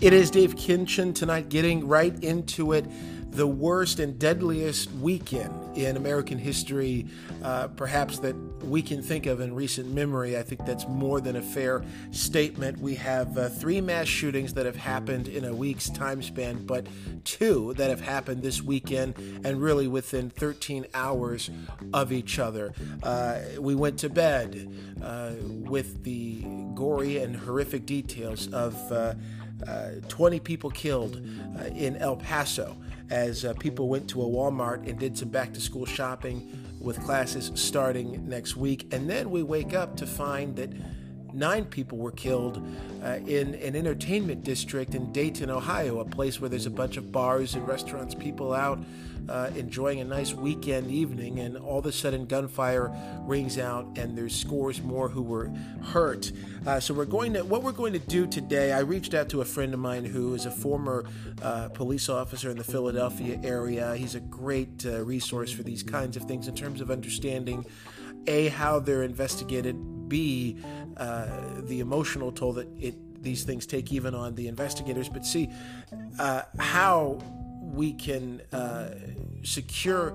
It is Dave Kinchin tonight, getting right into it. The worst and deadliest weekend in American history, uh, perhaps that we can think of in recent memory. I think that's more than a fair statement. We have uh, three mass shootings that have happened in a week's time span, but two that have happened this weekend and really within 13 hours of each other. Uh, we went to bed uh, with the gory and horrific details of uh, 20 people killed uh, in El Paso as uh, people went to a Walmart and did some back to school shopping with classes starting next week. And then we wake up to find that nine people were killed uh, in an entertainment district in Dayton, Ohio, a place where there's a bunch of bars and restaurants, people out uh, enjoying a nice weekend evening, and all of a sudden gunfire rings out, and there's scores more who were hurt. Uh, so we're going to what we're going to do today. I reached out to a friend of mine who is a former uh, police officer in the Philadelphia area. He's a great uh, resource for these kinds of things in terms of understanding a how they're investigated, b uh, the emotional toll that it these things take even on the investigators, but see uh, how we can uh, secure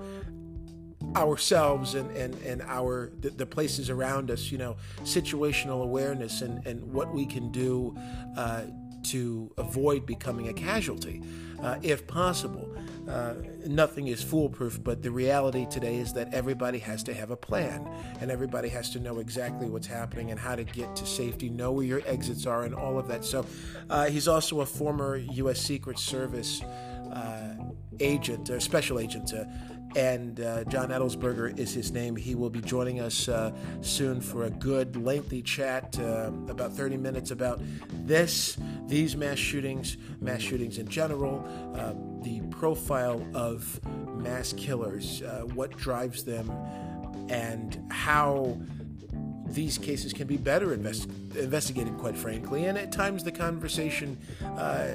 ourselves and, and, and our the, the, places around us, you know, situational awareness and, and what we can do uh, to avoid becoming a casualty, uh, if possible. Uh, nothing is foolproof, but the reality today is that everybody has to have a plan and everybody has to know exactly what's happening and how to get to safety, know where your exits are, and all of that. So, uh, he's also a former U.S. Secret Service agent or special agent. Uh, and uh, John Adelsberger is his name. He will be joining us uh, soon for a good, lengthy chat, uh, about 30 minutes about this, these mass shootings, mass shootings in general, uh, the profile of mass killers, uh, what drives them, and how these cases can be better invest- investigated, quite frankly. And at times the conversation uh,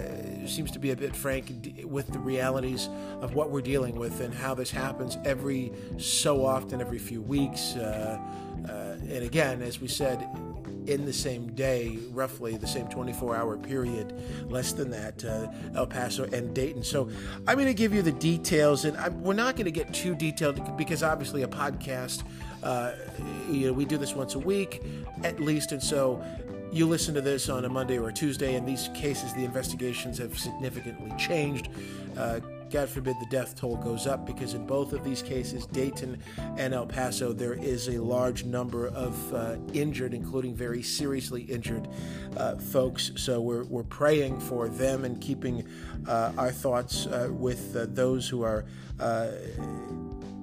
seems to be a bit frank with the realities of what we're dealing with and how this happens every so often, every few weeks. Uh, uh, and again, as we said, in the same day, roughly the same 24 hour period, less than that, uh, El Paso and Dayton. So I'm going to give you the details, and I'm, we're not going to get too detailed because obviously a podcast uh, you know, we do this once a week at least, and so you listen to this on a Monday or a Tuesday. In these cases, the investigations have significantly changed. Uh, God forbid the death toll goes up because in both of these cases, Dayton and El Paso, there is a large number of uh, injured, including very seriously injured uh, folks. So we're, we're praying for them and keeping uh, our thoughts uh, with uh, those who are uh,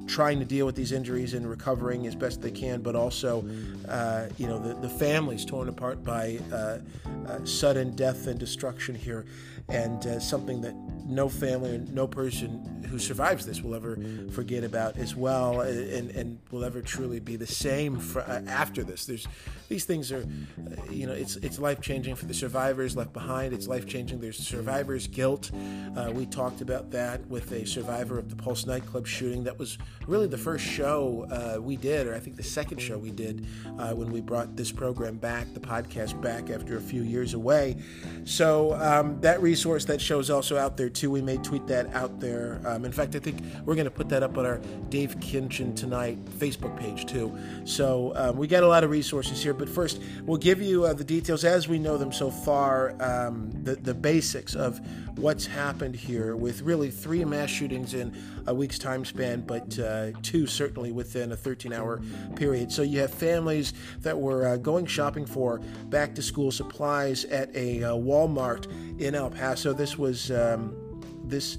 trying to deal with these injuries and recovering as best they can, but also, uh, you know, the, the families torn apart by uh, uh, sudden death and destruction here, and uh, something that no family and no person who survives this will ever forget about as well, and, and will ever truly be the same for, uh, after this. There's these things are, uh, you know, it's it's life changing for the survivors left behind. It's life changing. There's survivors' guilt. Uh, we talked about that with a survivor of the Pulse nightclub shooting. That was really the first show uh, we did, or I think the second show we did uh, when we brought this program back, the podcast back after a few years away. So um, that resource, that show is also out there too. We may tweet that out there. Um, in fact, I think we're going to put that up on our Dave Kinchin Tonight Facebook page too. So um, we got a lot of resources here. But first, we'll give you uh, the details as we know them so far, um, the, the basics of what's happened here with really three mass shootings in a week's time span, but uh, two certainly within a 13 hour period. So you have families that were uh, going shopping for back to school supplies at a uh, Walmart in El Paso. This was um, this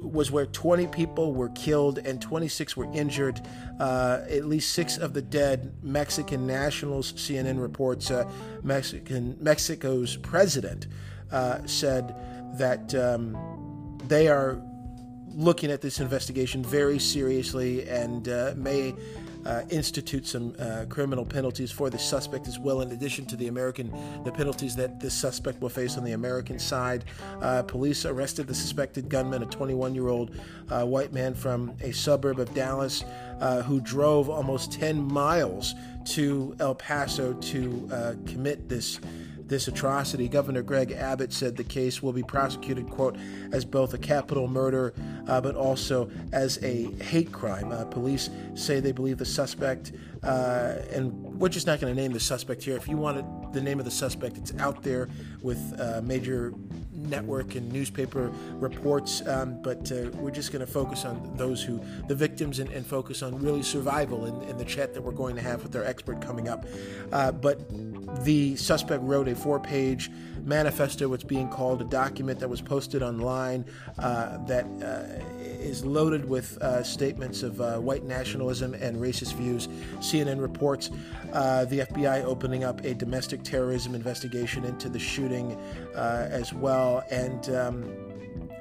was where 20 people were killed and 26 were injured. Uh, at least six of the dead Mexican nationals. CNN reports uh, Mexican Mexico's president uh, said that um, they are looking at this investigation very seriously and uh, may uh, institute some uh, criminal penalties for the suspect as well, in addition to the American the penalties that this suspect will face on the American side. Uh, police arrested the suspected gunman, a 21-year-old uh, white man from a suburb of Dallas, uh, who drove almost 10 miles to El Paso to uh, commit this this atrocity. Governor Greg Abbott said the case will be prosecuted, quote, as both a capital murder, uh, but also as a hate crime. Uh, police say they believe the suspect, uh, and we're just not going to name the suspect here. If you wanted the name of the suspect, it's out there with uh, major network and newspaper reports, um, but uh, we're just going to focus on those who, the victims, and, and focus on really survival in, in, the chat that we're going to have with our expert coming up. Uh, but the suspect wrote a four page manifesto, what's being called a document that was posted online uh, that uh, is loaded with uh, statements of uh, white nationalism and racist views. CNN reports uh, the FBI opening up a domestic terrorism investigation into the shooting as well, and um,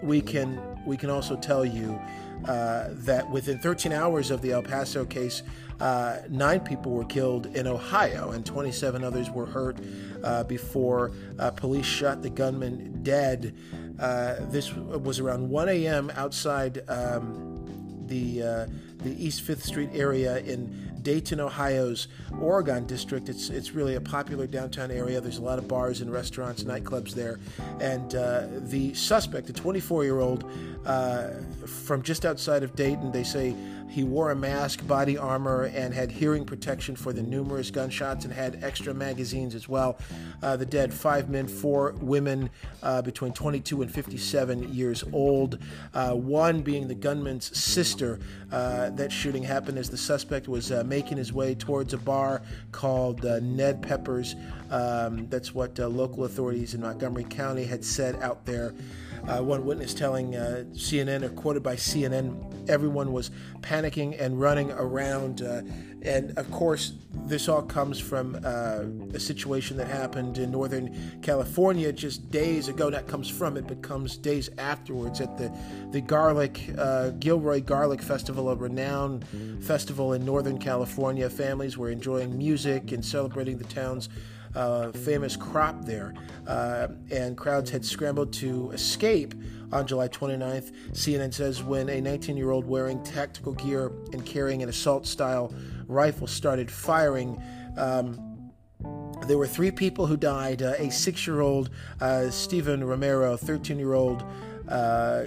we can we can also tell you uh, that within 13 hours of the El Paso case, uh, nine people were killed in Ohio and 27 others were hurt uh, before police shot the gunman dead. Uh, this was around 1 a.m. outside um, the uh, the East Fifth Street area in Dayton, Ohio's Oregon district. It's it's really a popular downtown area. There's a lot of bars and restaurants, nightclubs there, and uh, the suspect, a 24 year old uh, from just outside of Dayton, they say he wore a mask, body armor, and had hearing protection for the numerous gunshots and had extra magazines as well. Uh, the dead five men, four women uh, between 22 and 57 years old. Uh, one being the gunman's sister. Uh, that shooting happened as the suspect was making his way towards a bar called uh, Ned Peppers. Um, that's what local authorities in Montgomery County had said out there. Uh, one witness telling uh, CNN, or quoted by CNN, everyone was panicking and running around. Uh, and of course, this all comes from uh, a situation that happened in Northern California just days ago. That comes from it, but comes days afterwards at the, the Garlic, uh, Gilroy Garlic Festival, a renowned festival in Northern California. Families were enjoying music and celebrating the town's uh, famous crop there. Uh, and crowds had scrambled to escape on July 29th. CNN says when a 19 year old wearing tactical gear and carrying an assault style rifle started firing. Um, there were three people who died uh, a six year old uh, Stephen Romero, 13 year old uh,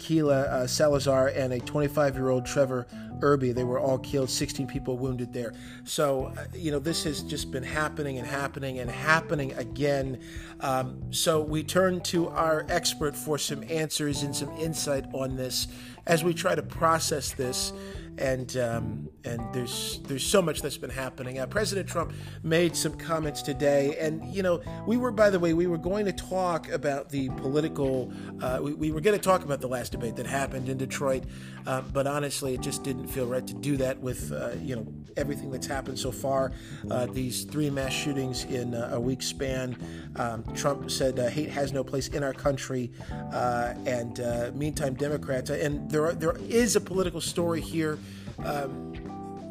Keyla uh, Salazar, and a 25 year old Trevor Irby. They were all killed, 16 people wounded there. So, uh, you know, this has just been happening and happening and happening again. Um, so, we turn to our expert for some answers and some insight on this as we try to process this and um, and there's there's so much that's been happening. Uh, President Trump made some comments today, and you know we were by the way we were going to talk about the political. Uh, we, we, were going to talk about the last debate that happened in Detroit, um, but honestly, it just didn't feel right to do that with uh, you know everything that's happened so far. Uh, these three mass shootings in uh, a week span. Um, Trump said uh, hate has no place in our country, and meantime, Democrats and there are, there is a political story here um,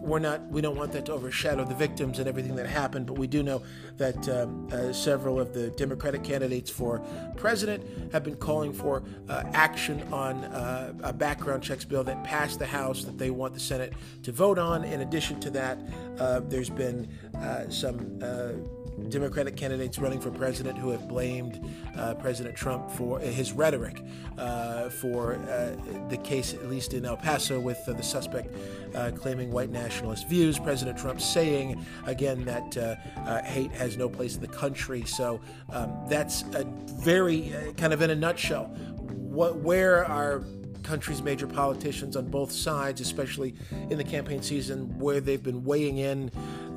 we're not we don't want that to overshadow the victims and everything that happened but we do know that um, uh, several of the democratic candidates for president have been calling for uh, action on uh, a background checks bill that passed the house that they want the senate to vote on. In addition to that uh, there's been uh, some uh, Democratic candidates running for president who have blamed uh, President Trump for his rhetoric uh, for uh, the case, at least in El Paso, with uh, the suspect uh, claiming white nationalist views. President Trump saying again that uh, hate has no place in the country. So um, that's a very kind of in a nutshell. What, where are country's major politicians on both sides, especially in the campaign season, where they've been weighing in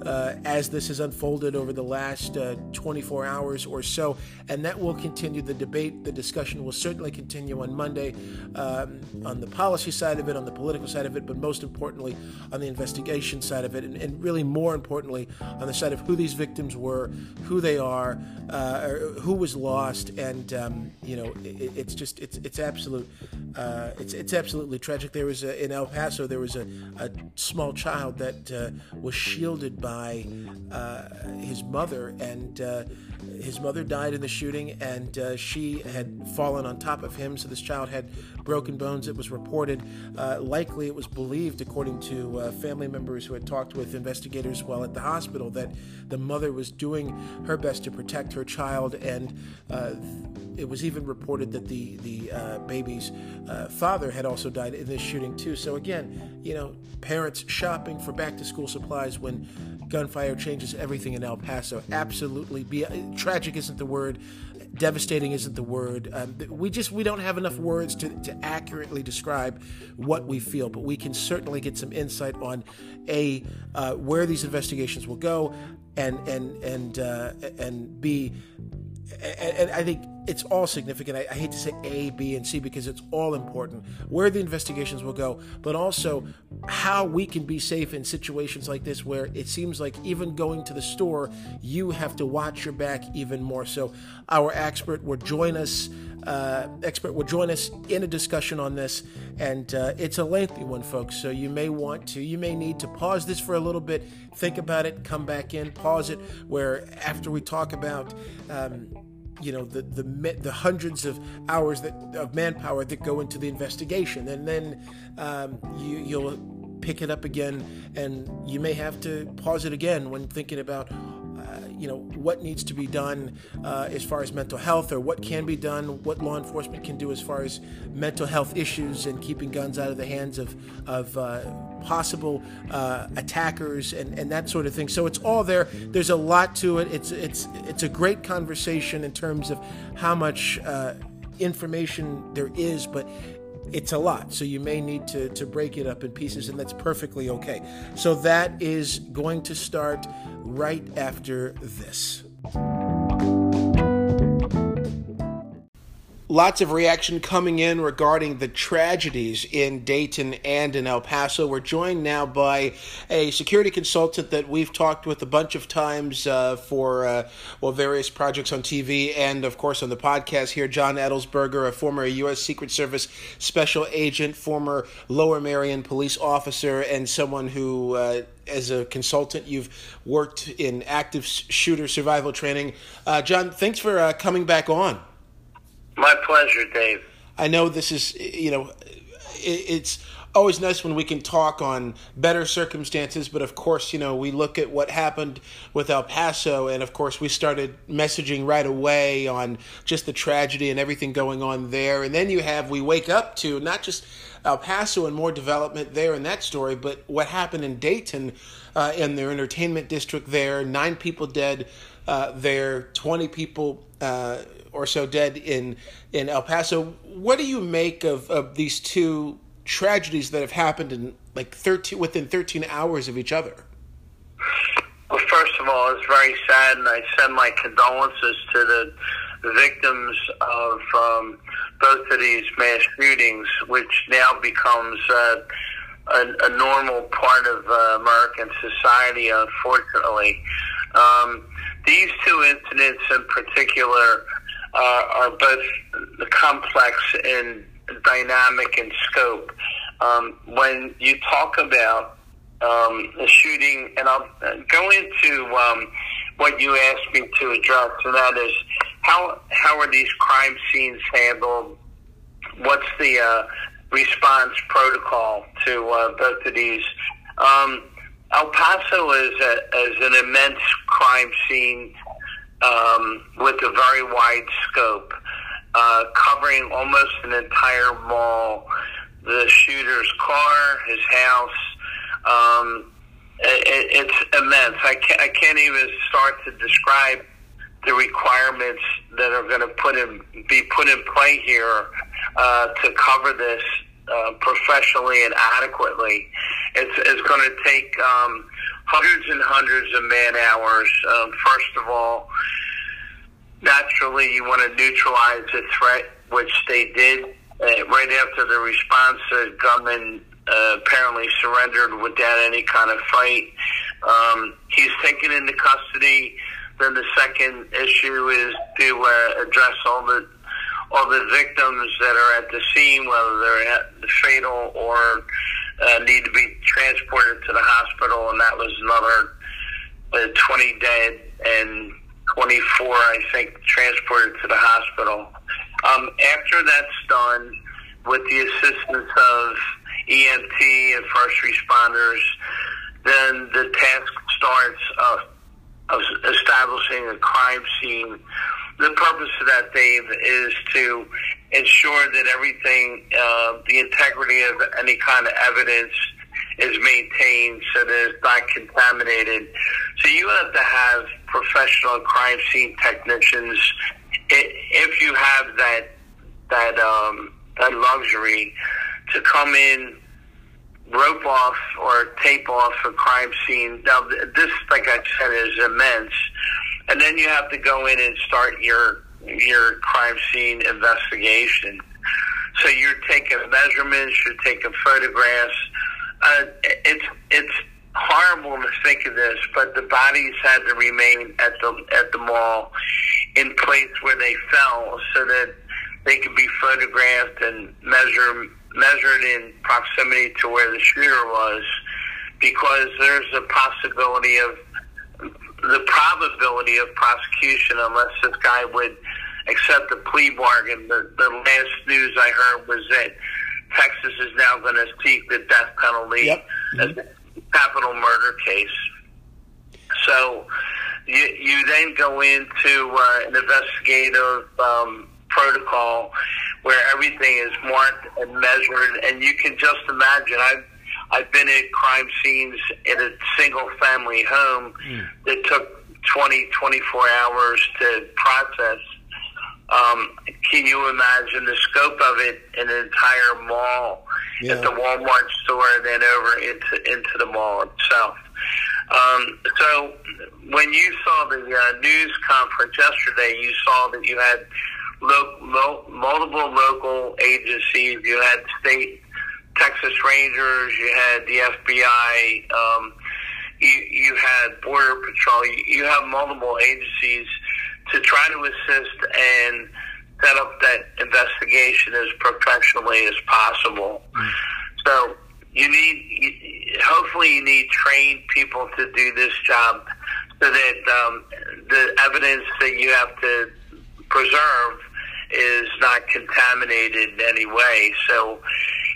uh, as this has unfolded over the last uh, 24 hours or so. And that will continue. The debate, the discussion will certainly continue on Monday um, on the policy side of it, on the political side of it, but most importantly, on the investigation side of it. And, and really, more importantly, on the side of who these victims were, who they are, uh, who was lost. And, um, you know, it, it's just, it's, it's absolute. Uh, it's, it's absolutely tragic. There was a, in El Paso, there was a, a small child that uh, was shielded by by uh, his mother, and uh, his mother died in the shooting, and uh, she had fallen on top of him. So this child had broken bones. It was reported. Uh, likely, it was believed, according to uh, family members who had talked with investigators while at the hospital, that the mother was doing her best to protect her child, and uh, it was even reported that the the uh, baby's uh, father had also died in this shooting too. So again, you know, parents shopping for back to school supplies when gunfire changes everything in El Paso. Absolutely, be tragic isn't the word devastating isn't the word. Um, we just we don't have enough words to, to accurately describe what we feel, but we can certainly get some insight on a uh, where these investigations will go, and and and uh, and b and, and I think it's all significant. I, I, hate to say A, B, and C because it's all important. Where the investigations will go, but also how we can be safe in situations like this where it seems like even going to the store, you have to watch your back even more. So, our expert will join us. Uh, expert will join us in a discussion on this, and uh, it's a lengthy one, folks. So you may want to, you may need to pause this for a little bit, think about it, come back in, pause it. Where after we talk about um, you know the the the hundreds of hours that of manpower that go into the investigation, and then um, you you'll pick it up again, and you may have to pause it again when thinking about you know what needs to be done uh, as far as mental health or what can be done what law enforcement can do as far as mental health issues and keeping guns out of the hands of of uh, possible uh, attackers and, and that sort of thing. So it's all there. There's a lot to it. It's it's it's a great conversation in terms of how much uh, information there is but it's a lot. So you may need to, to break it up in pieces, and that's perfectly okay. So that is going to start right after this. Lots of reaction coming in regarding the tragedies in Dayton and in El Paso. We're joined now by a security consultant that we've talked with a bunch of times uh, for uh, well various projects on TV and of course on the podcast here. John Adelsberger, a former U.S. Secret Service special agent, former Lower Merion police officer, and someone who. Uh, as a consultant, you've worked in active shooter survival training. Uh, John, thanks for uh, coming back on. My pleasure, Dave. I know this is, you know, it's always nice when we can talk on better circumstances, but of course, you know, we look at what happened with El Paso, and of course, we started messaging right away on just the tragedy and everything going on there. And then you have, we wake up to not just El Paso and more development there in that story, but what happened in Dayton uh, in their entertainment district there, nine people dead uh, there, 20 people. Uh, or so dead in in El Paso. What do you make of, of these two tragedies that have happened in like 13 within 13 hours of each other? Well, first of all, it's very sad, and I send my condolences to the victims of um, both of these mass shootings, which now becomes uh, a, a, normal part of uh, American society, unfortunately. Um, these two incidents in particular uh, are both complex and dynamic in scope. Um, when you talk about um, the shooting, and I'll go into um, what you asked me to address, and that is how how are these crime scenes handled? What's the uh, response protocol to uh, both of these? Um, El Paso is, a, is an immense crime scene um, with a very wide scope, uh, covering almost an entire mall. The shooter's car, his house. Um, it, it's immense. I can't, I can't even start to describe the requirements that are going to put in, be put in play here uh, to cover this uh, professionally and adequately. It's, it's going to take um, hundreds and hundreds of man hours. Um, first of all, naturally, you want to neutralize the threat, which they did. Uh, right after the response, the gunman uh, apparently surrendered without any kind of fight. Um, he's taken into custody. Then the second issue is to uh, address all the all the victims that are at the scene, whether they're at the fatal or uh, need to be transported to the hospital, and that was another uh, 20 dead and 24, I think, transported to the hospital. Um, after that's done, with the assistance of EMT and first responders, then the task starts of, of establishing a crime scene. The purpose of that, Dave, is to ensure that everything, uh, the integrity of any kind of evidence is maintained so that it's not contaminated. So you have to have professional crime scene technicians. If you have that that um, that luxury to come in, rope off or tape off a crime scene. Now this, like I said, is immense, and then you have to go in and start your your crime scene investigation. So you're taking measurements, you're taking photographs uh, it's it's horrible to think of this, but the bodies had to remain at the at the mall in place where they fell, so that they could be photographed and measure measured in proximity to where the shooter was, because there's a possibility of the probability of prosecution unless this guy would accept a plea bargain. The, the last news I heard was that Texas is now going to seek the death penalty yep. as a capital murder case. So you, you then go into uh, an investigative um, protocol where everything is marked and measured, and you can just imagine. I've I've been at crime scenes in a single family home mm. that took 20, 24 hours to process um, can you imagine the scope of it in an entire mall yeah. at the Walmart store and then over into into the mall itself? Um, so when you saw the uh, news conference yesterday, you saw that you had lo- lo- multiple local agencies. You had state Texas Rangers. You had the FBI. Um, you, you had Border Patrol. You, you have multiple agencies to try to assist and set up that investigation as professionally as possible. Mm. So you need, hopefully, you need trained people to do this job so that um, the evidence that you have to preserve is not contaminated in any way. So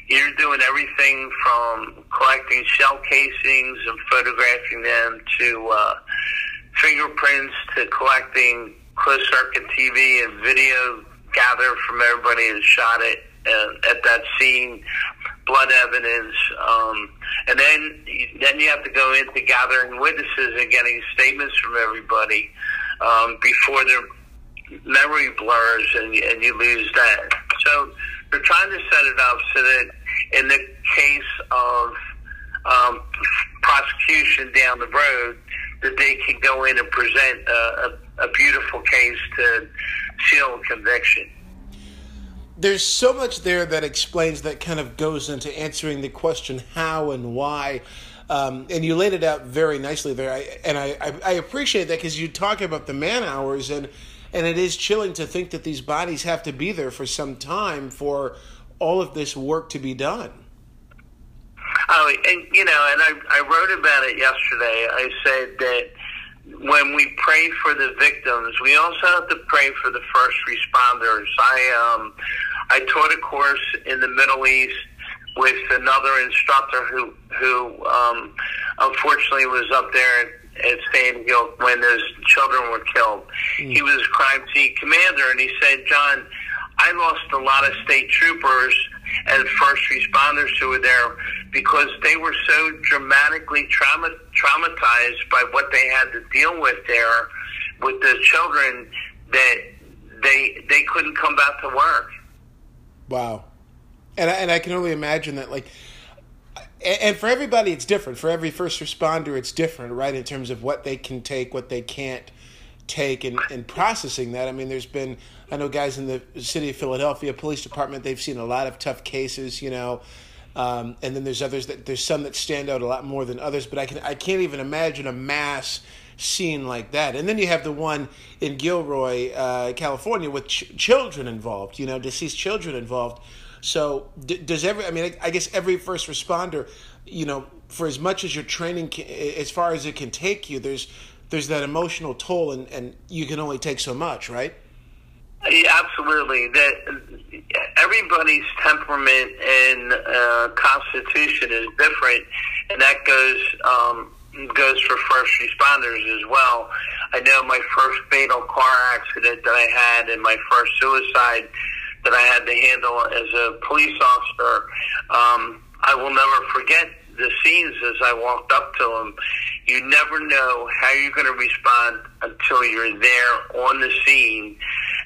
you're doing everything from collecting shell casings and photographing them to uh, fingerprints to collecting closed circuit TV and video gathered from everybody that shot it uh, at that scene, blood evidence, um, and then then you have to go into gathering witnesses and getting statements from everybody um, before their memory blurs and, and you lose that. So they're trying to set it up so that in the case of um, prosecution down the road, that they can go in and present a, a, a beautiful case to seal conviction. There's so much there that explains that kind of goes into answering the question how and why. Um, and you laid it out very nicely there, I, and I, I, I appreciate that because you talk about the man hours, and and it is chilling to think that these bodies have to be there for some time for all of this work to be done. Oh, and you know, and I, I wrote about it yesterday. I said that when we pray for the victims, we also have to pray for the first responders. I um, I taught a course in the Middle East with another instructor who who um, unfortunately was up there at, Sand Hill when those children were killed. Mm. He was a crime scene commander, and he said, "John, I lost a lot of state troopers." and first responders who were there because they were so dramatically trauma, traumatized by what they had to deal with there with the children that they they couldn't come back to work. Wow, and I, and I can only imagine that like. And for everybody, it's different. For every first responder, it's different, right? In terms of what they can take, what they can't take, and, and processing that. I mean, there's been I know guys in the city of Philadelphia Police Department. They've seen a lot of tough cases, you know. Um, and then there's others that there's some that stand out a lot more than others. But I can I can't even imagine a mass scene like that. And then you have the one in Gilroy, uh, California, with ch- children involved. You know, deceased children involved. So d- does every? I mean, I, I guess every first responder you know, for as much as your training, can, as far as it can take you, there's there's that emotional toll, and, and you can only take so much, right? Yeah, absolutely. That everybody's temperament and uh, constitution is different, and that goes um, goes for first responders as well. I know my first fatal car accident that I had and my first suicide that I had to handle as a police officer. Um, I will never forget the scenes as I walked up to them. You never know how you're going to respond until you're there on the scene,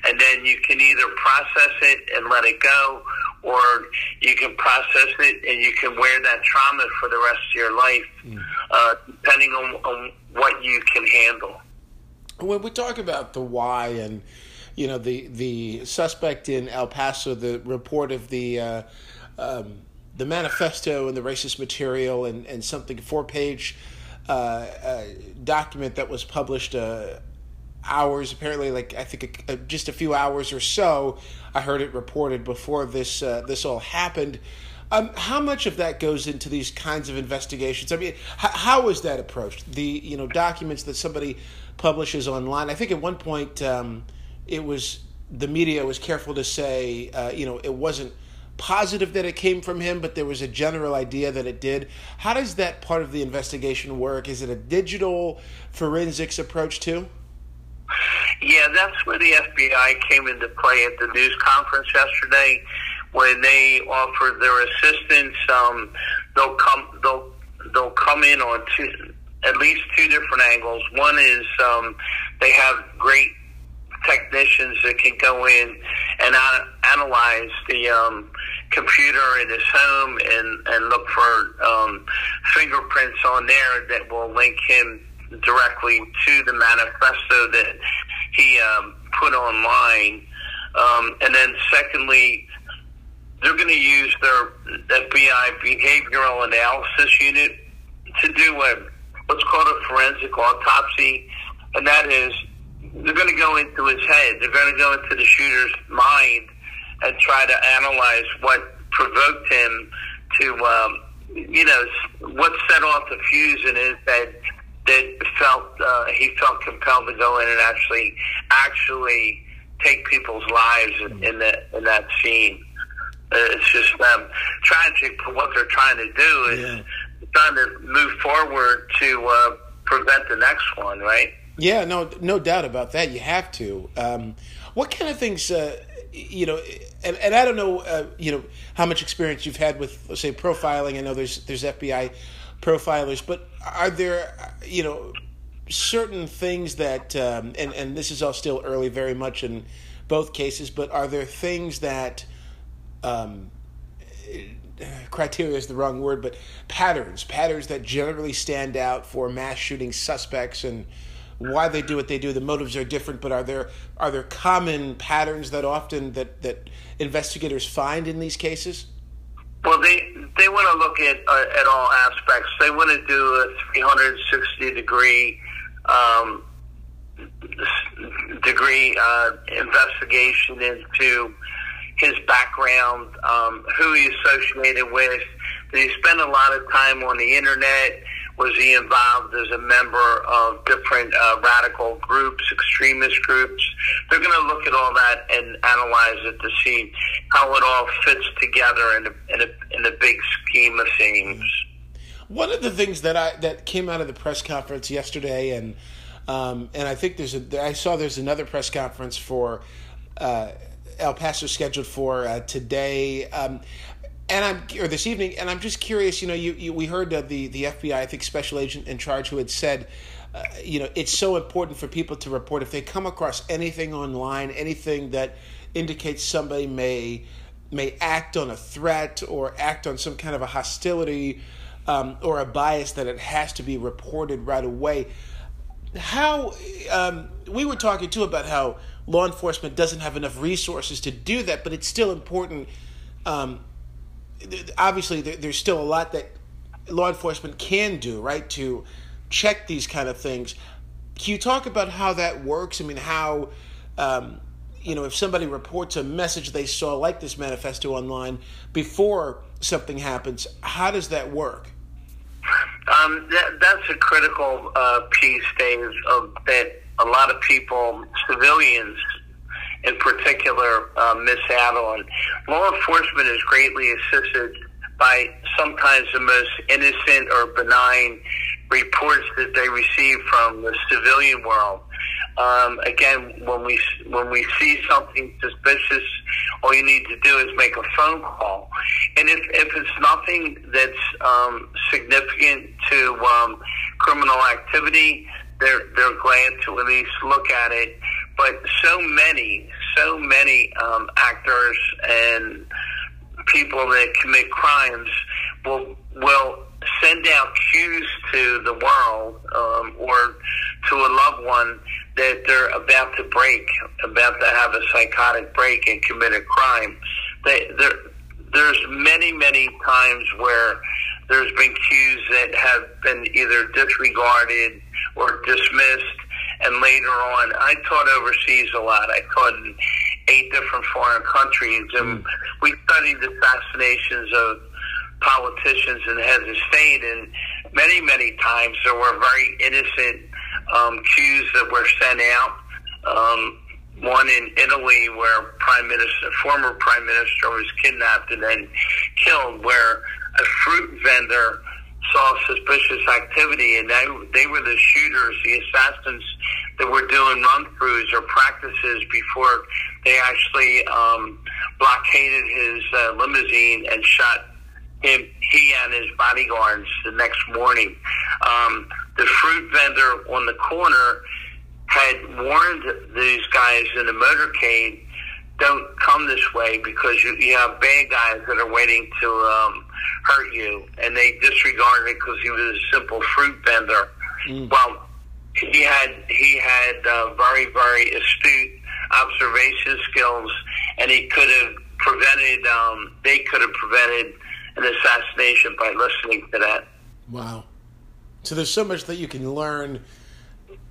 and then you can either process it and let it go, or you can process it and you can wear that trauma for the rest of your life, mm. uh, depending on, on what you can handle. When we talk about the why and you know the the suspect in El Paso, the report of the uh, um, the manifesto and the racist material and and something four page uh, uh, document that was published uh, hours apparently like I think a, a, just a few hours or so. I heard it reported before this uh, this all happened. Um, how much of that goes into these kinds of investigations? I mean, how, how is that approached? The you know documents that somebody publishes online. I think at one point um, it was the media was careful to say uh, you know it wasn't positive that it came from him, but there was a general idea that it did. How does that part of the investigation work? Is it a digital forensics approach too? Yeah, that's where the FBI came into play at the news conference yesterday when they offered their assistance. Um, they'll come they'll they'll come in on two at least two different angles. One is um, they have great technicians that can go in and analyze the um, computer in his home and, and look for um, fingerprints on there that will link him directly to the manifesto that he um, put online. Um, and then, secondly, they're going to use their FBI behavioral analysis unit to do what what's called a forensic autopsy, and that is they're going to go into his head. They're going to go into the shooter's mind and try to analyze what provoked him to, um, you know, what set off the fuse in his head that felt uh, he felt compelled to go in and actually actually take people's lives in, in that in that scene. Uh, it's just um, tragic for what they're trying to do is yeah. trying to move forward to uh, prevent the next one, right? Yeah, no, no doubt about that. You have to. Um, what kind of things, uh, you know, and, and I don't know, uh, you know, how much experience you've had with, say, profiling. I know there's there's FBI profilers, but are there, you know, certain things that, um, and and this is all still early, very much in both cases, but are there things that, um, criteria is the wrong word, but patterns, patterns that generally stand out for mass shooting suspects and why they do what they do. The motives are different, but are there are there common patterns that often that that investigators find in these cases? Well, they they want to look at uh, at all aspects. They want to do a 360 degree um, degree uh, investigation into his background, um, who he associated with. He spend a lot of time on the internet? Was he involved as a member of different uh, radical groups, extremist groups? They're going to look at all that and analyze it to see how it all fits together in a, in a, in a big scheme of things. One of the things that I that came out of the press conference yesterday, and um, and I think there's a I saw there's another press conference for uh, El Paso scheduled for uh, today. Um, and I'm or this evening, and I'm just curious. You know, you, you we heard the the FBI, I think, special agent in charge, who had said, uh, you know, it's so important for people to report if they come across anything online, anything that indicates somebody may may act on a threat or act on some kind of a hostility um, or a bias, that it has to be reported right away. How um, we were talking too about how law enforcement doesn't have enough resources to do that, but it's still important. Um, obviously there's still a lot that law enforcement can do, right, to check these kind of things. Can you talk about how that works? I mean, how, um, you know, if somebody reports a message they saw like this manifesto online before something happens, how does that work? Um, that, that's a critical uh, piece, Dave, of that a lot of people, civilians in particular, uh, miss on. Law enforcement is greatly assisted by sometimes the most innocent or benign reports that they receive from the civilian world. Um, again, when we when we see something suspicious, all you need to do is make a phone call. And if if it's nothing that's um, significant to um, criminal activity, they're they're glad to at least look at it. But so many, so many um, actors and people that commit crimes will will send out cues to the world um, or to a loved one that they're about to break, about to have a psychotic break and commit a crime. They, there's many, many times where there's been cues that have been either disregarded or dismissed, and later on, I taught overseas a lot. I taught in eight different foreign countries, and mm. we studied the assassinations of politicians and heads of state, and many, many times there were very innocent um, cues that were sent out. Um, one in Italy where prime minister, former prime minister was kidnapped and then killed, where a fruit vendor saw suspicious activity, and they they were the shooters, the assassins that were doing run-throughs or practices before they actually um, blockaded his uh, limousine and shot him, he and his bodyguards the next morning. Um, the fruit vendor on the corner had warned these guys in the motorcade, don't come this way because you, you have bad guys that are waiting to um, hurt you. And they disregarded it because he was a simple fruit vendor. Mm. Well, he had he had uh, very very astute observation skills, and he could have prevented. Um, they could have prevented an assassination by listening to that. Wow. So there's so much that you can learn,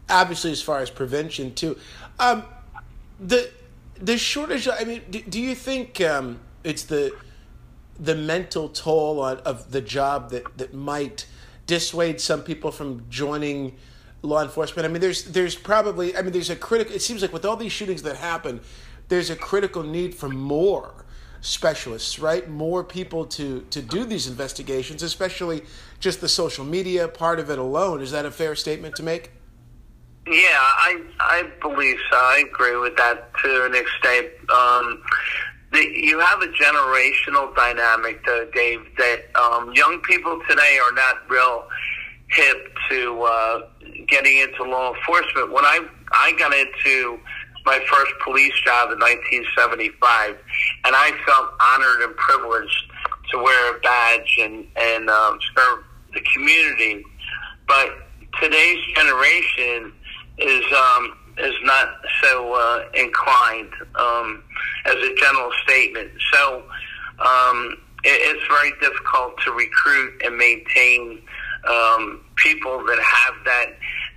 obviously, as far as prevention too. Um, the the shortage. I mean, do, do you think um, it's the the mental toll on, of the job that that might dissuade some people from joining law enforcement? I mean, there's there's probably. I mean, there's a critical. It seems like with all these shootings that happen, there's a critical need for more specialists, right? More people to to do these investigations, especially just the social media part of it alone. Is that a fair statement to make? Yeah, I I believe so. I agree with that to an extent. Um, the, you have a generational dynamic, though, Dave, that um, young people today are not real hip to uh, getting into law enforcement. When I I got into my first police job in 1975, and I felt honored and privileged to wear a badge and and um, serve the community. But today's generation is um, is not so uh, inclined um, as a general statement. So um, it, it's very difficult to recruit and maintain um, people that have that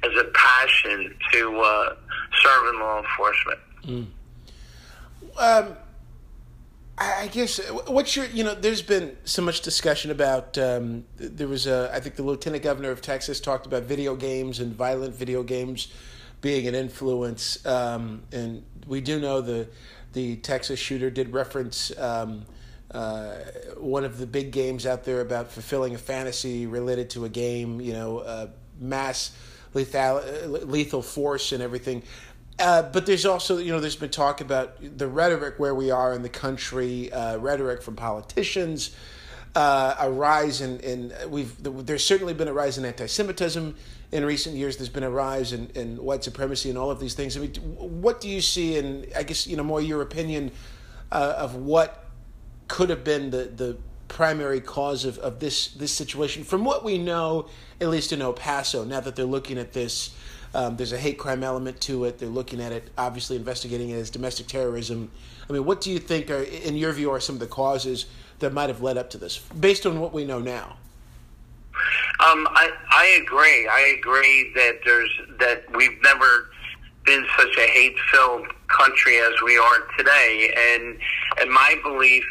as a passion to uh, serve in law enforcement. Mm. Um, I guess what's your you know there's been so much discussion about um, there was a I think the lieutenant governor of Texas talked about video games and violent video games being an influence um, and we do know the the Texas shooter did reference um, uh, one of the big games out there about fulfilling a fantasy related to a game you know uh, mass lethal lethal force and everything. Uh, but there's also, you know, there's been talk about the rhetoric where we are in the country, uh, rhetoric from politicians, uh, a rise in, in we've there's certainly been a rise in anti-Semitism in recent years. There's been a rise in, in white supremacy and all of these things. I mean, what do you see? And I guess you know more your opinion uh, of what could have been the the primary cause of, of this this situation from what we know, at least in El Paso. Now that they're looking at this um, there's a hate crime element to it. They're looking at it, obviously investigating it as domestic terrorism. I mean, what do you think, are, in your view, are some of the causes that might have led up to this, based on what we know now? Um, I, I agree. I agree that there's that we've never been such a hate-filled country as we are today, and and my belief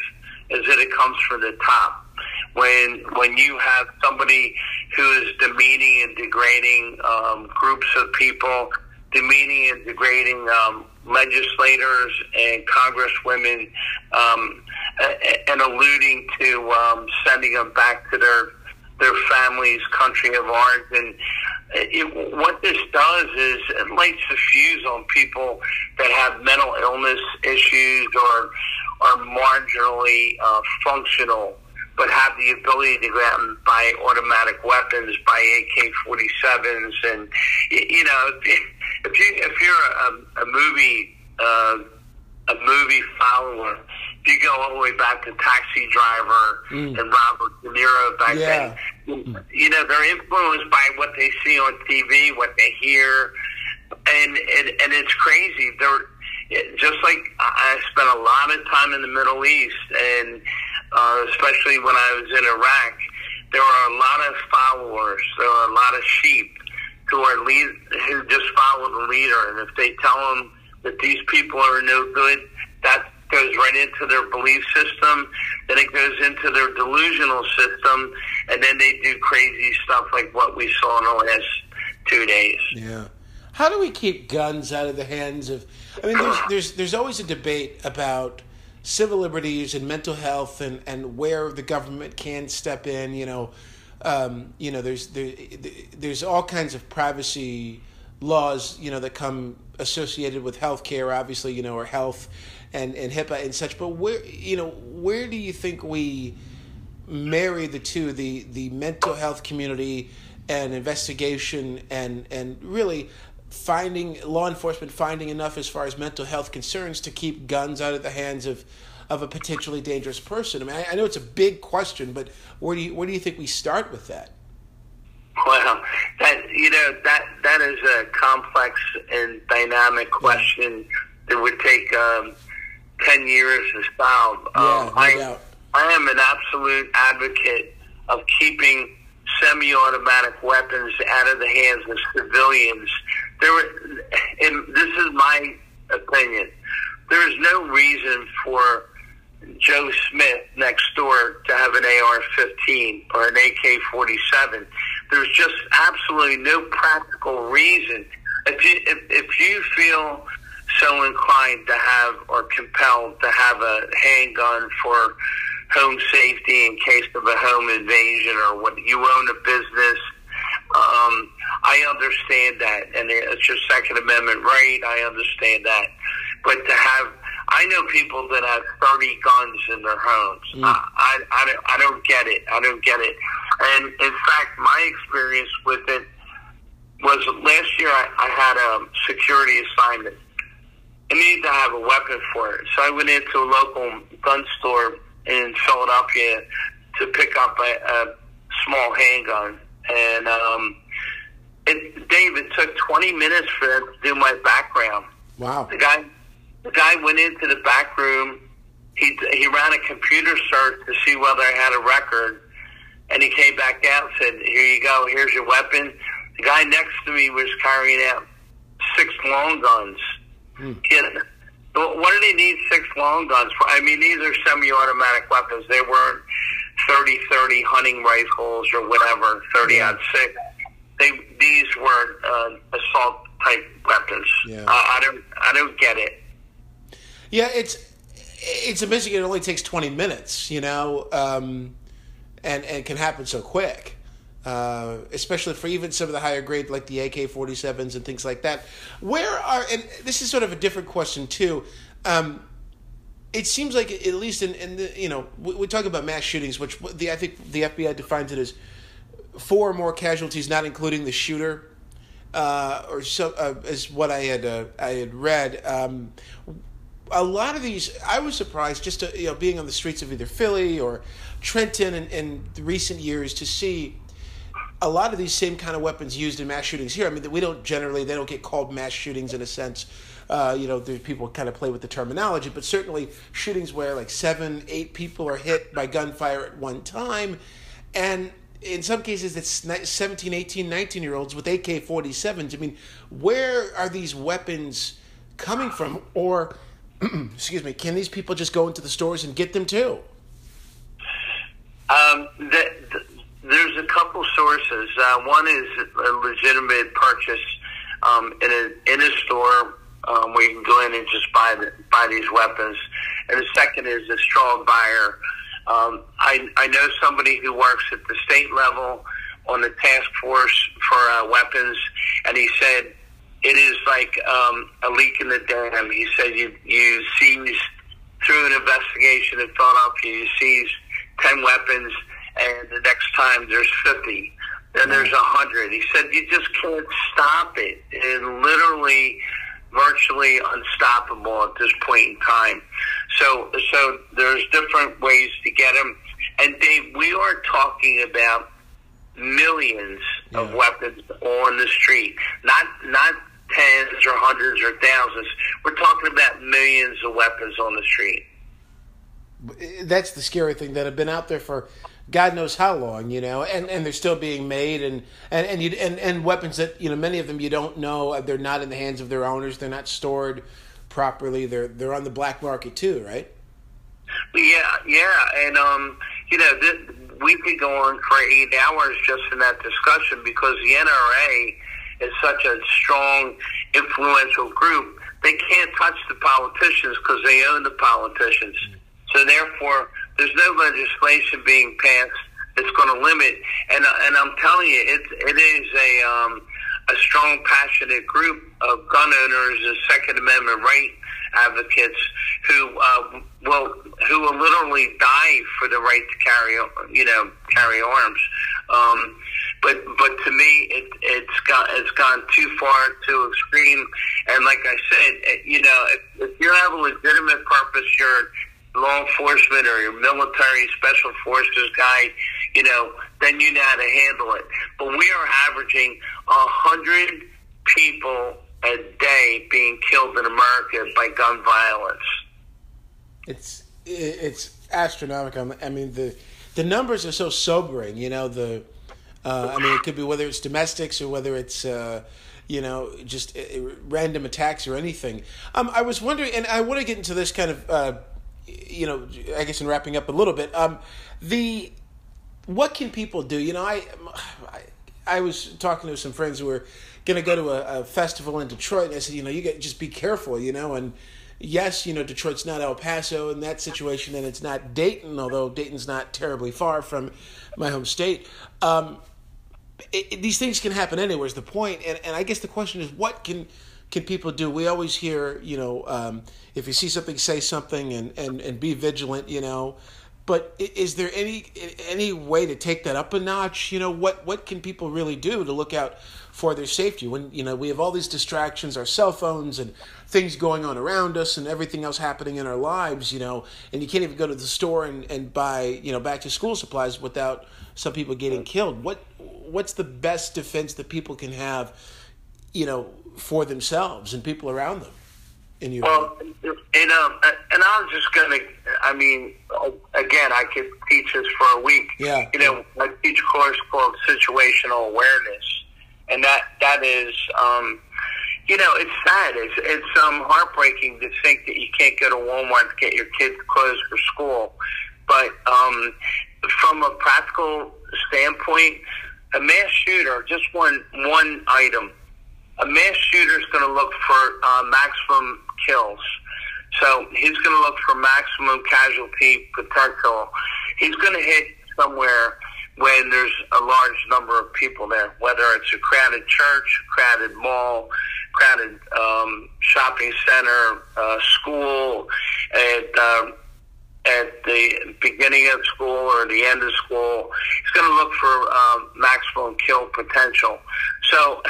is that it comes from the top. when when you have somebody who is demeaning and degrading um, groups of people, demeaning and degrading um, legislators and congresswomen, um, and alluding to um, sending them back to their their families' country of origin. It, what this does is it lights the fuse on people that have mental illness issues or are marginally uh, functional but have the ability to go out and buy automatic weapons, buy AK-47s, and you know, if you if you're a, a movie uh, a movie follower, if you go all the way back to Taxi Driver mm. and Robert De Niro back yeah. then, you know, they're influenced by what they see on TV, what they hear, and and, and it's crazy. They're just like I spent a lot of time in the Middle East, and uh, especially when I was in Iraq, there are a lot of followers. There are a lot of sheep who are lead who just follow the leader, and if they tell them that these people are no good, that goes right into their belief system. Then it goes into their delusional system, and then they do crazy stuff like what we saw in the last two days. Yeah. How do we keep guns out of the hands of? I mean, there's there's there's always a debate about civil liberties and mental health and, and where the government can step in. You know, um, you know, there's there, there's all kinds of privacy laws. You know that come associated with healthcare, obviously. You know, or health and and HIPAA and such. But where you know where do you think we marry the two the the mental health community and investigation and and really finding law enforcement finding enough as far as mental health concerns to keep guns out of the hands of of a potentially dangerous person? I mean, I, I know it's a big question, but where do you where do you think we start with that? Well, that you know that that is a complex and dynamic question that would take um, ten years solve. Yeah, um, no I doubt. I am an absolute advocate of keeping semi-automatic weapons out of the hands of civilians there and this is my opinion, there is no reason for Joe Smith next door to have an AR-15 or an AK-47. There's just absolutely no practical reason. If you, if, if you feel so inclined to have or compelled to have a handgun for home safety in case of a home invasion or what you own a business um, I understand that, and it's your Second Amendment right. I understand that, but to have, I know people that have thirty guns in their homes. Mm. I, I, I, don't, I don't get it. I don't get it. And in fact, my experience with it was last year. I, I had a security assignment. I needed to have a weapon for it, so I went into a local gun store in Philadelphia to pick up a, a small handgun and um, it, Dave, it took 20 minutes for them to do my background. Wow. The guy, the guy went into the back room. He he ran a computer search to see whether I had a record, and he came back out and said, "Here you go. Here's your weapon." The guy next to me was carrying out six long guns. Hmm. what do they need six long guns for? I mean, these are semi-automatic weapons. They weren't 30 30 hunting rifles or whatever, 30 yeah. six. They, these were uh, assault type weapons. Yeah. I, I don't I don't get it. Yeah, it's it's amazing. It only takes twenty minutes, you know, um, and and it can happen so quick. Uh, especially for even some of the higher grade like the AK 47s and things like that. Where are and this is sort of a different question too. Um, it seems like at least in, in the you know we, we, talk about mass shootings, which the I think the FBI defines it as four or more casualties, not including the shooter, uh, or so uh, is what I had uh, I had read. Um, a lot of these, I was surprised just to, you know being on the streets of either Philly or Trenton in, in recent years to see a lot of these same kind of weapons used in mass shootings here. I mean, we don't generally they don't get called mass shootings in a sense uh, you know, people kind of play with the terminology, but certainly shootings where like seven, eight people are hit by gunfire at one time. And in some cases, it's 17, 18, 19 year olds with AK 47s. I mean, where are these weapons coming from? Or, excuse me, can these people just go into the stores and get them too? Um, the, the, there's a couple sources. Uh, one is a legitimate purchase um, in a in a store um, where you can go in and just buy the, buy these weapons, and the second is a straw buyer. Um, I I know somebody who works at the state level on the task force for uh, weapons, and he said it is like um, a leak in the dam. He said you you seize through an investigation in Philadelphia, you seize ten weapons, and the next time there's fifty. Then there's a hundred. He said you just can't stop it. And literally, virtually unstoppable at this point in time. So, so there's different ways to get them. And Dave, we are talking about millions yeah. of weapons on the street, not not tens or hundreds or thousands. We're talking about millions of weapons on the street. That's the scary thing that have been out there for God knows how long, you know, and, and they're still being made, and and and, you, and and weapons that you know many of them you don't know they're not in the hands of their owners, they're not stored properly, they're they're on the black market too, right? Yeah, yeah, and um, you know, we could go on for eight hours just in that discussion because the NRA is such a strong, influential group. They can't touch the politicians because they own the politicians. So therefore, there's no legislation being passed that's going to limit. And and I'm telling you, it it is a um, a strong, passionate group of gun owners and Second Amendment right advocates who uh, will who will literally die for the right to carry you know carry arms. Um, but but to me, it, it's got it's gone too far, too extreme. And like I said, you know, if, if you have a legitimate purpose, you're law enforcement or your military special forces guy, you know, then you know how to handle it. But we are averaging a hundred people a day being killed in America by gun violence. It's it's astronomical. I mean the the numbers are so sobering. You know the. Uh, I mean, it could be whether it's domestics or whether it's uh, you know just uh, random attacks or anything. Um, I was wondering, and I want to get into this kind of uh, you know, I guess in wrapping up a little bit, um, the what can people do? You know, I, I, I was talking to some friends who were going to go to a, a, festival in Detroit, and I said, you know, you get just be careful, you know, and yes, you know, Detroit's not El Paso in that situation, and it's not Dayton, although Dayton's not terribly far from my home state. Um, it, it, these things can happen anywhere. Is the point, and and I guess the question is, what can can people do? We always hear, you know, um, if you see something, say something, and, and, and be vigilant, you know. But is there any any way to take that up a notch? You know, what what can people really do to look out for their safety when you know we have all these distractions, our cell phones and things going on around us, and everything else happening in our lives. You know, and you can't even go to the store and, and buy you know back to school supplies without some people getting killed. What what's the best defense that people can have? You know, for themselves and people around them. In your well, and um, and I'm just gonna. I mean, again, I could teach this for a week. Yeah. You know, I teach a course called situational awareness, and that that is. Um, you know, it's sad. It's it's um, heartbreaking to think that you can't go to Walmart to get your kids clothes for school. But um, from a practical standpoint, a mass shooter, just one one item, a mass shooter is going to look for uh, maximum kills. So he's going to look for maximum casualty potential. He's going to hit somewhere when there's a large number of people there, whether it's a crowded church, crowded mall, crowded um, shopping center, uh, school, at uh, at the beginning of school or the end of school. He's going to look for um, maximum kill potential. So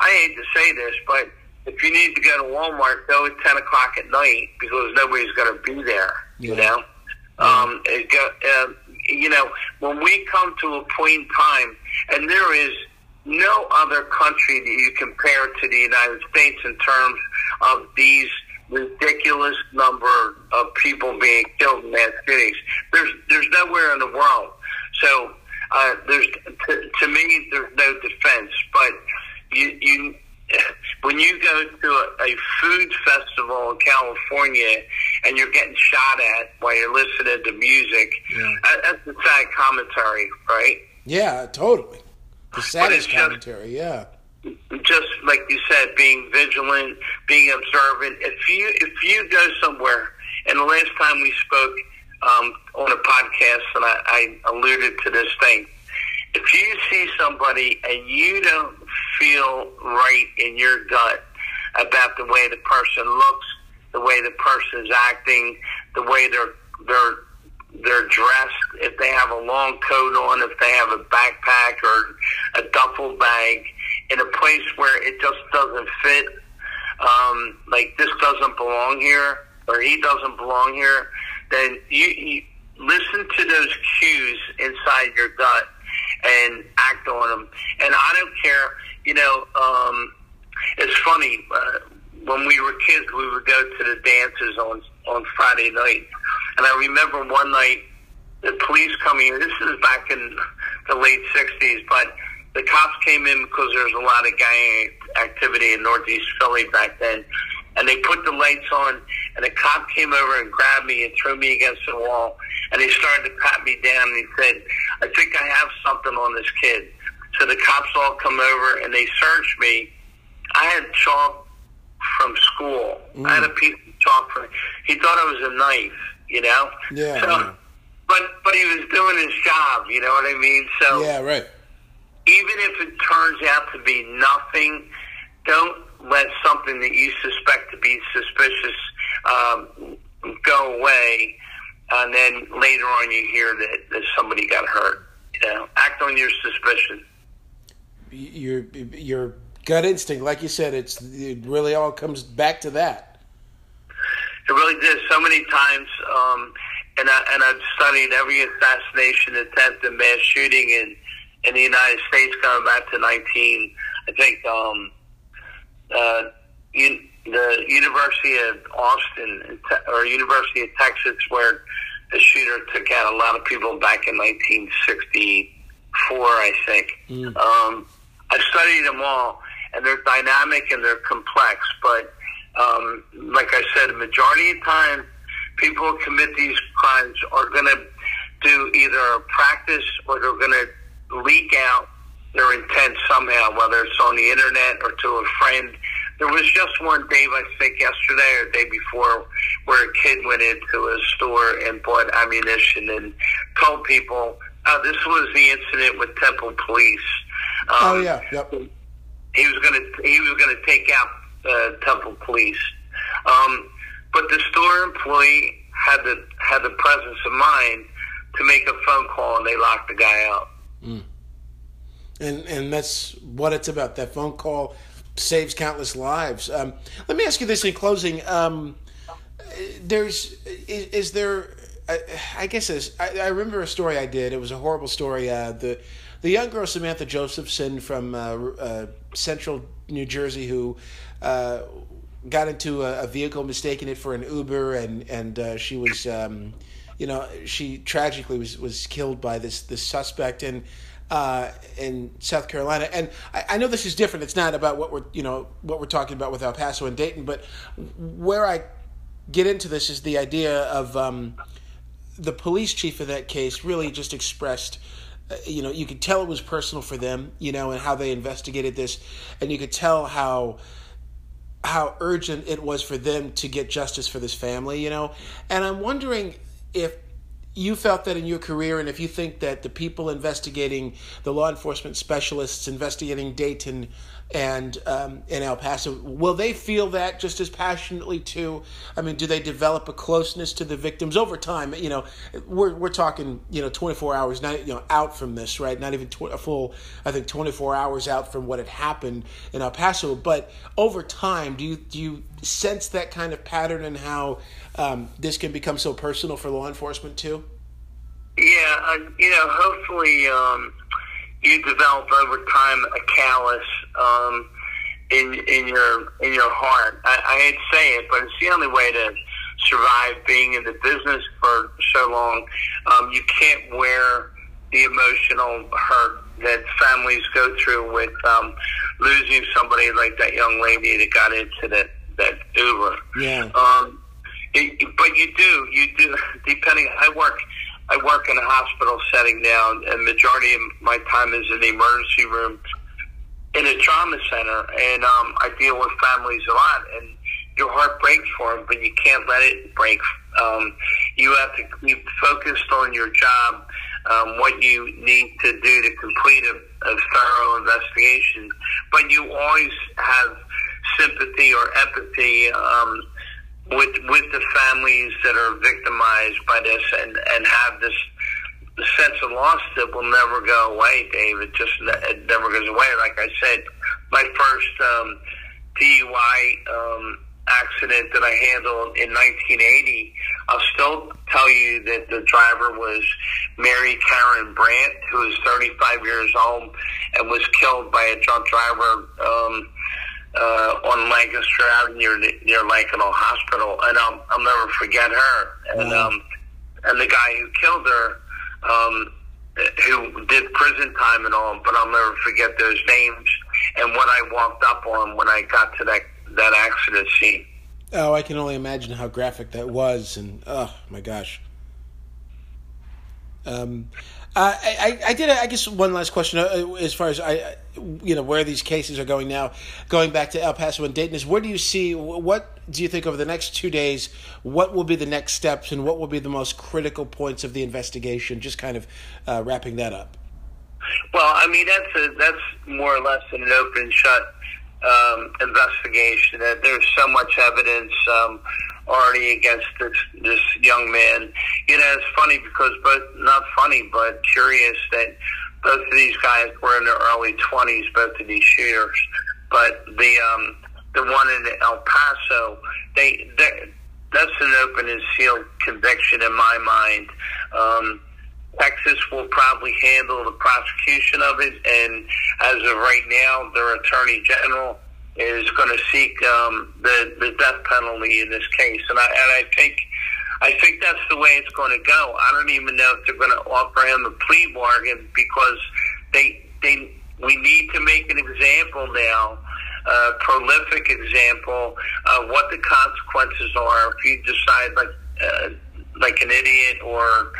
I hate to say this, but if you need to go to Walmart, go at ten o'clock at night because nobody's going to be there. Yeah. You know, um, it go, uh, you know, when we come to a point in time, and there is no other country that you compare to the United States in terms of these ridiculous number of people being killed in mass shootings. There's there's nowhere in the world. So uh, there's to, to me there's no defense, but you, you when you go to a, a food festival in California and you're getting shot at while you're listening to music. Yeah. That's a sad commentary, right? Yeah, totally. The saddest commentary, yeah. Just like you said, being vigilant, being observant. If you if you go somewhere, and the last time we spoke um, on a podcast, and I, I alluded to this thing, if you see somebody and you don't feel right in your gut about the way the person looks, the way the person is acting, the way they're they're they're dressed, if they have a long coat on, if they have a backpack or a duffel bag, in a place where it just doesn't fit, um, like this doesn't belong here or he doesn't belong here, then you, you listen to those cues inside your gut and act on them. And I don't care, you know, um, it's funny. Uh, when we were kids, we would go to the dances on on Friday night, and I remember one night the police coming. This is back in the late '60s, but the cops came in because there was a lot of gang activity in Northeast Philly back then, and they put the lights on, and the cop came over and grabbed me and threw me against the wall, and he started to pat me down, and he said, "I think I have something on this kid." So the cops all come over and they search me. I had chalk from school. Mm. I had a piece of chalk from. He thought it was a knife, you know. Yeah. So, yeah. But but he was doing his job. You know what I mean? So yeah, right. Even if it turns out to be nothing, don't let something that you suspect to be suspicious um, go away, and then later on you hear that, that somebody got hurt. You know, act on your suspicion. Your your gut instinct, like you said, it's it really all comes back to that. It really did. So many times, um, and I, and I've studied every assassination attempt and mass shooting in in the United States going back to nineteen. I think um, uh, un, the University of Austin or University of Texas, where the shooter took out a lot of people back in 1964, I think. Mm. Um, I've studied them all, and they're dynamic and they're complex. But um, like I said, the majority of time, people who commit these crimes are going to do either a practice or they're going to leak out their intent somehow, whether it's on the internet or to a friend. There was just one, Dave, I think yesterday or the day before, where a kid went into a store and bought ammunition and told people, oh, this was the incident with Temple Police. Um, oh yeah, yep. He was going to he was going to take out uh, Temple Police, um, but the store employee had the had the presence of mind to make a phone call, and they locked the guy out. Mm and and that's what it's about. That phone call saves countless lives. Um, let me ask you this in closing. Um, there's is, is there? I, I guess. I, I, remember a story I did. It was a horrible story. Uh, the the young girl Samantha Josephson from uh, uh, Central New Jersey who uh, got into a, a, vehicle, mistaking it for an Uber, and and uh, she was. Um, you know, she tragically was, was killed by this this suspect, and uh, in South Carolina. And I, I, know this is different. It's not about what we're you know what we're talking about with El Paso and Dayton, but where I get into this is the idea of um, the police chief of that case really just expressed. Uh, you know, you could tell it was personal for them, you know, and how they investigated this, and you could tell how how urgent it was for them to get justice for this family, you know. And I'm wondering if you felt that in your career, and if you think that the people investigating, the law enforcement specialists investigating Dayton and um, in El Paso, will they feel that just as passionately too? I mean, do they develop a closeness to the victims over time? You know, we're we're talking you know 24 hours, not you know out from this, right? Not even tw- a full, I think 24 hours out from what had happened in El Paso. But over time, do you do you sense that kind of pattern and how um, this can become so personal for law enforcement too? Yeah, uh, you know, hopefully um, you develop over time a callus um, in in your in your heart. I, I hate to say it, but it's the only way to survive being in the business for so long. Um, you can't wear the emotional hurt that families go through with um, losing somebody like that young lady that got into that that Uber. Yeah. Um, but you do, you do. Depending, I work, I work in a hospital setting now, and majority of my time is in the emergency room in a trauma center, and um, I deal with families a lot, and your heart breaks for them, but you can't let it break. Um, you have to keep focused on your job, um, what you need to do to complete a, a thorough investigation, but you always have sympathy or empathy um, with with the families that are victimized by this, and and have this sense of loss that will never go away, Dave. It just it never goes away. Like I said, my first um, DUI um, accident that I handled in 1980, I'll still tell you that the driver was Mary Karen Brandt, who was 35 years old and was killed by a drunk driver. Um, uh, on Lancaster Avenue near near Lankenau Hospital, and I'll, I'll never forget her. And um, and the guy who killed her, um, who did prison time and all, but I'll never forget those names and what I walked up on when I got to that that accident scene. Oh, I can only imagine how graphic that was, and oh my gosh. Um, uh, I, I did. I guess one last question, uh, as far as I, you know, where these cases are going now. Going back to El Paso and Dayton, is where do you see? What do you think over the next two days? What will be the next steps, and what will be the most critical points of the investigation? Just kind of uh, wrapping that up. Well, I mean that's a, that's more or less an open shut um, investigation. That there's so much evidence. Um, already against this this young man. You know, it's funny because but not funny, but curious that both of these guys were in their early twenties, both of these shooters. But the um, the one in El Paso, they, they that's an open and sealed conviction in my mind. Um, Texas will probably handle the prosecution of it, and as of right now, their attorney general is going to seek um, the the death penalty in this case, and I and I think I think that's the way it's going to go. I don't even know if they're going to offer him a plea bargain because they they we need to make an example now, a prolific example of what the consequences are if you decide like uh, like an idiot or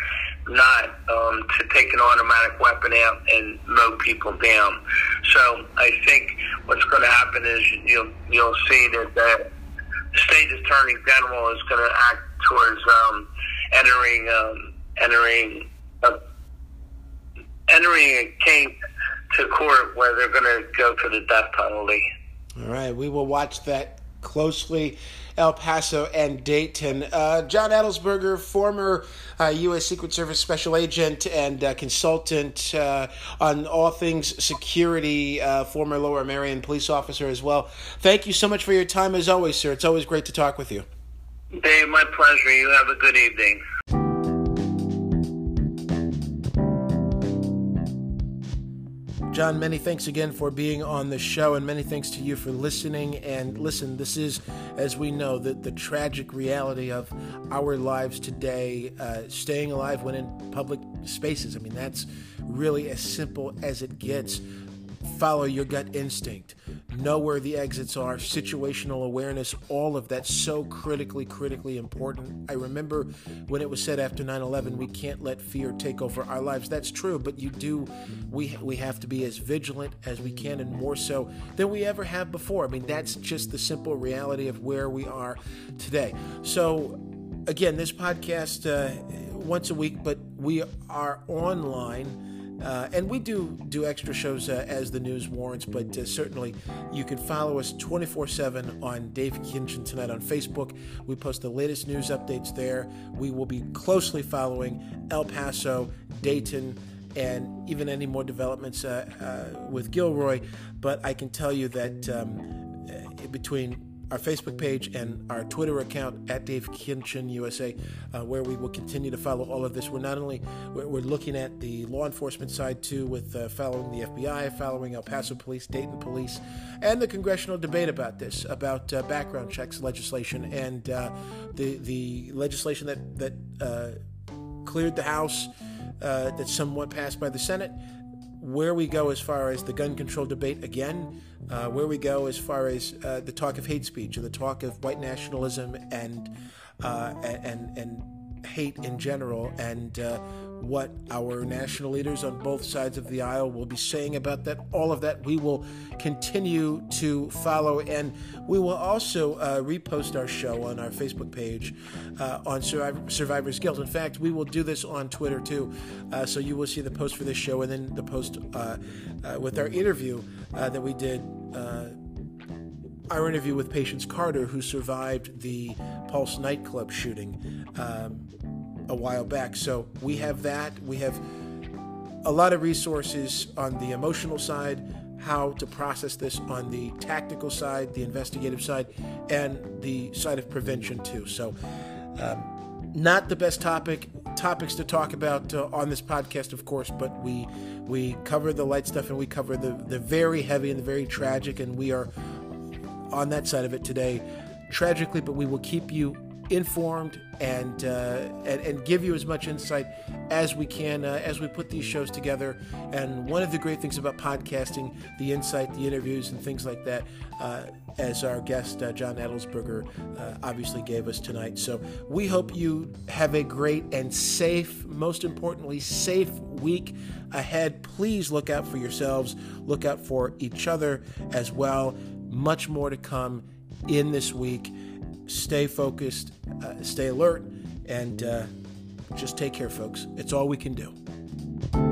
not um, to take an automatic weapon out and mow people down. So I think what's going to happen is you'll you'll see that the state attorney general is going to act towards um, entering um, entering a, entering a case to court where they're going to go for the death penalty. All right, we will watch that closely. El Paso and Dayton. Uh, John Adelsberger, former uh, U.S. Secret Service special agent and uh, consultant uh, on all things security, uh, former Lower Merion police officer as well. Thank you so much for your time, as always, sir. It's always great to talk with you. Dave, my pleasure. You have a good evening. John, many thanks again for being on the show, and many thanks to you for listening. And listen, this is, as we know, the, the tragic reality of our lives today, uh, staying alive when in public spaces. I mean, that's really as simple as it gets follow your gut instinct, know where the exits are, situational awareness, all of that so critically, critically important. I remember when it was said after 9 11, we can't let fear take over our lives. That's true, but you do, we, we have to be as vigilant as we can and more so than we ever have before. I mean, that's just the simple reality of where we are today. So, again, this podcast uh, once a week, but we are online uh, and we do do extra shows uh, as the news warrants, but uh, certainly you can follow us 24 7 on Dave Kinchin Tonight on Facebook. We post the latest news updates there. We will be closely following El Paso, Dayton, and even any more developments uh, uh, with Gilroy. But I can tell you that um, uh, between our Facebook page and our Twitter account at Dave Kinchin USA, uh, where we will continue to follow all of this. We're not only we're, we're looking at the law enforcement side too, with uh, following the FBI, following El Paso Police, Dayton Police, and the congressional debate about this, about uh, background checks legislation and uh, the the legislation that that uh, cleared the House, uh, that somewhat passed by the Senate where we go as far as the gun control debate again, uh, where we go as far as uh, the talk of hate speech and the talk of white nationalism and uh, and and hate in general, and uh, what our national leaders on both sides of the aisle will be saying about that. All of that we will continue to follow, and we will also uh, repost our show on our Facebook page uh, on Survivor, Survivor's Guilt. In fact, we will do this on Twitter too, uh, so you will see the post for this show and then the post uh, uh, with our interview uh, that we did our interview with Patience Carter, who survived the Pulse nightclub shooting. Um, a while back. So we have that. We have a lot of resources on the emotional side, how to process this on the tactical side, the investigative side, and the side of prevention too. So, um, not the best topic topics to talk about uh, on this podcast, of course, but we we cover the light stuff and we cover the the very heavy and the very tragic, and we are on that side of it today, tragically, but we will keep you informed and, uh, and, and give you as much insight as we can uh, as we put these shows together. And one of the great things about podcasting, the insight, the interviews, and things like that, uh, as our guest uh, John Adelsberger uh, obviously gave us tonight. So we hope you have a great and safe, most importantly, safe week ahead. Please look out for yourselves. Look out for each other as well. Much more to come in this week stay focused, uh, stay alert, and uh, just take care, folks. It's all we can do.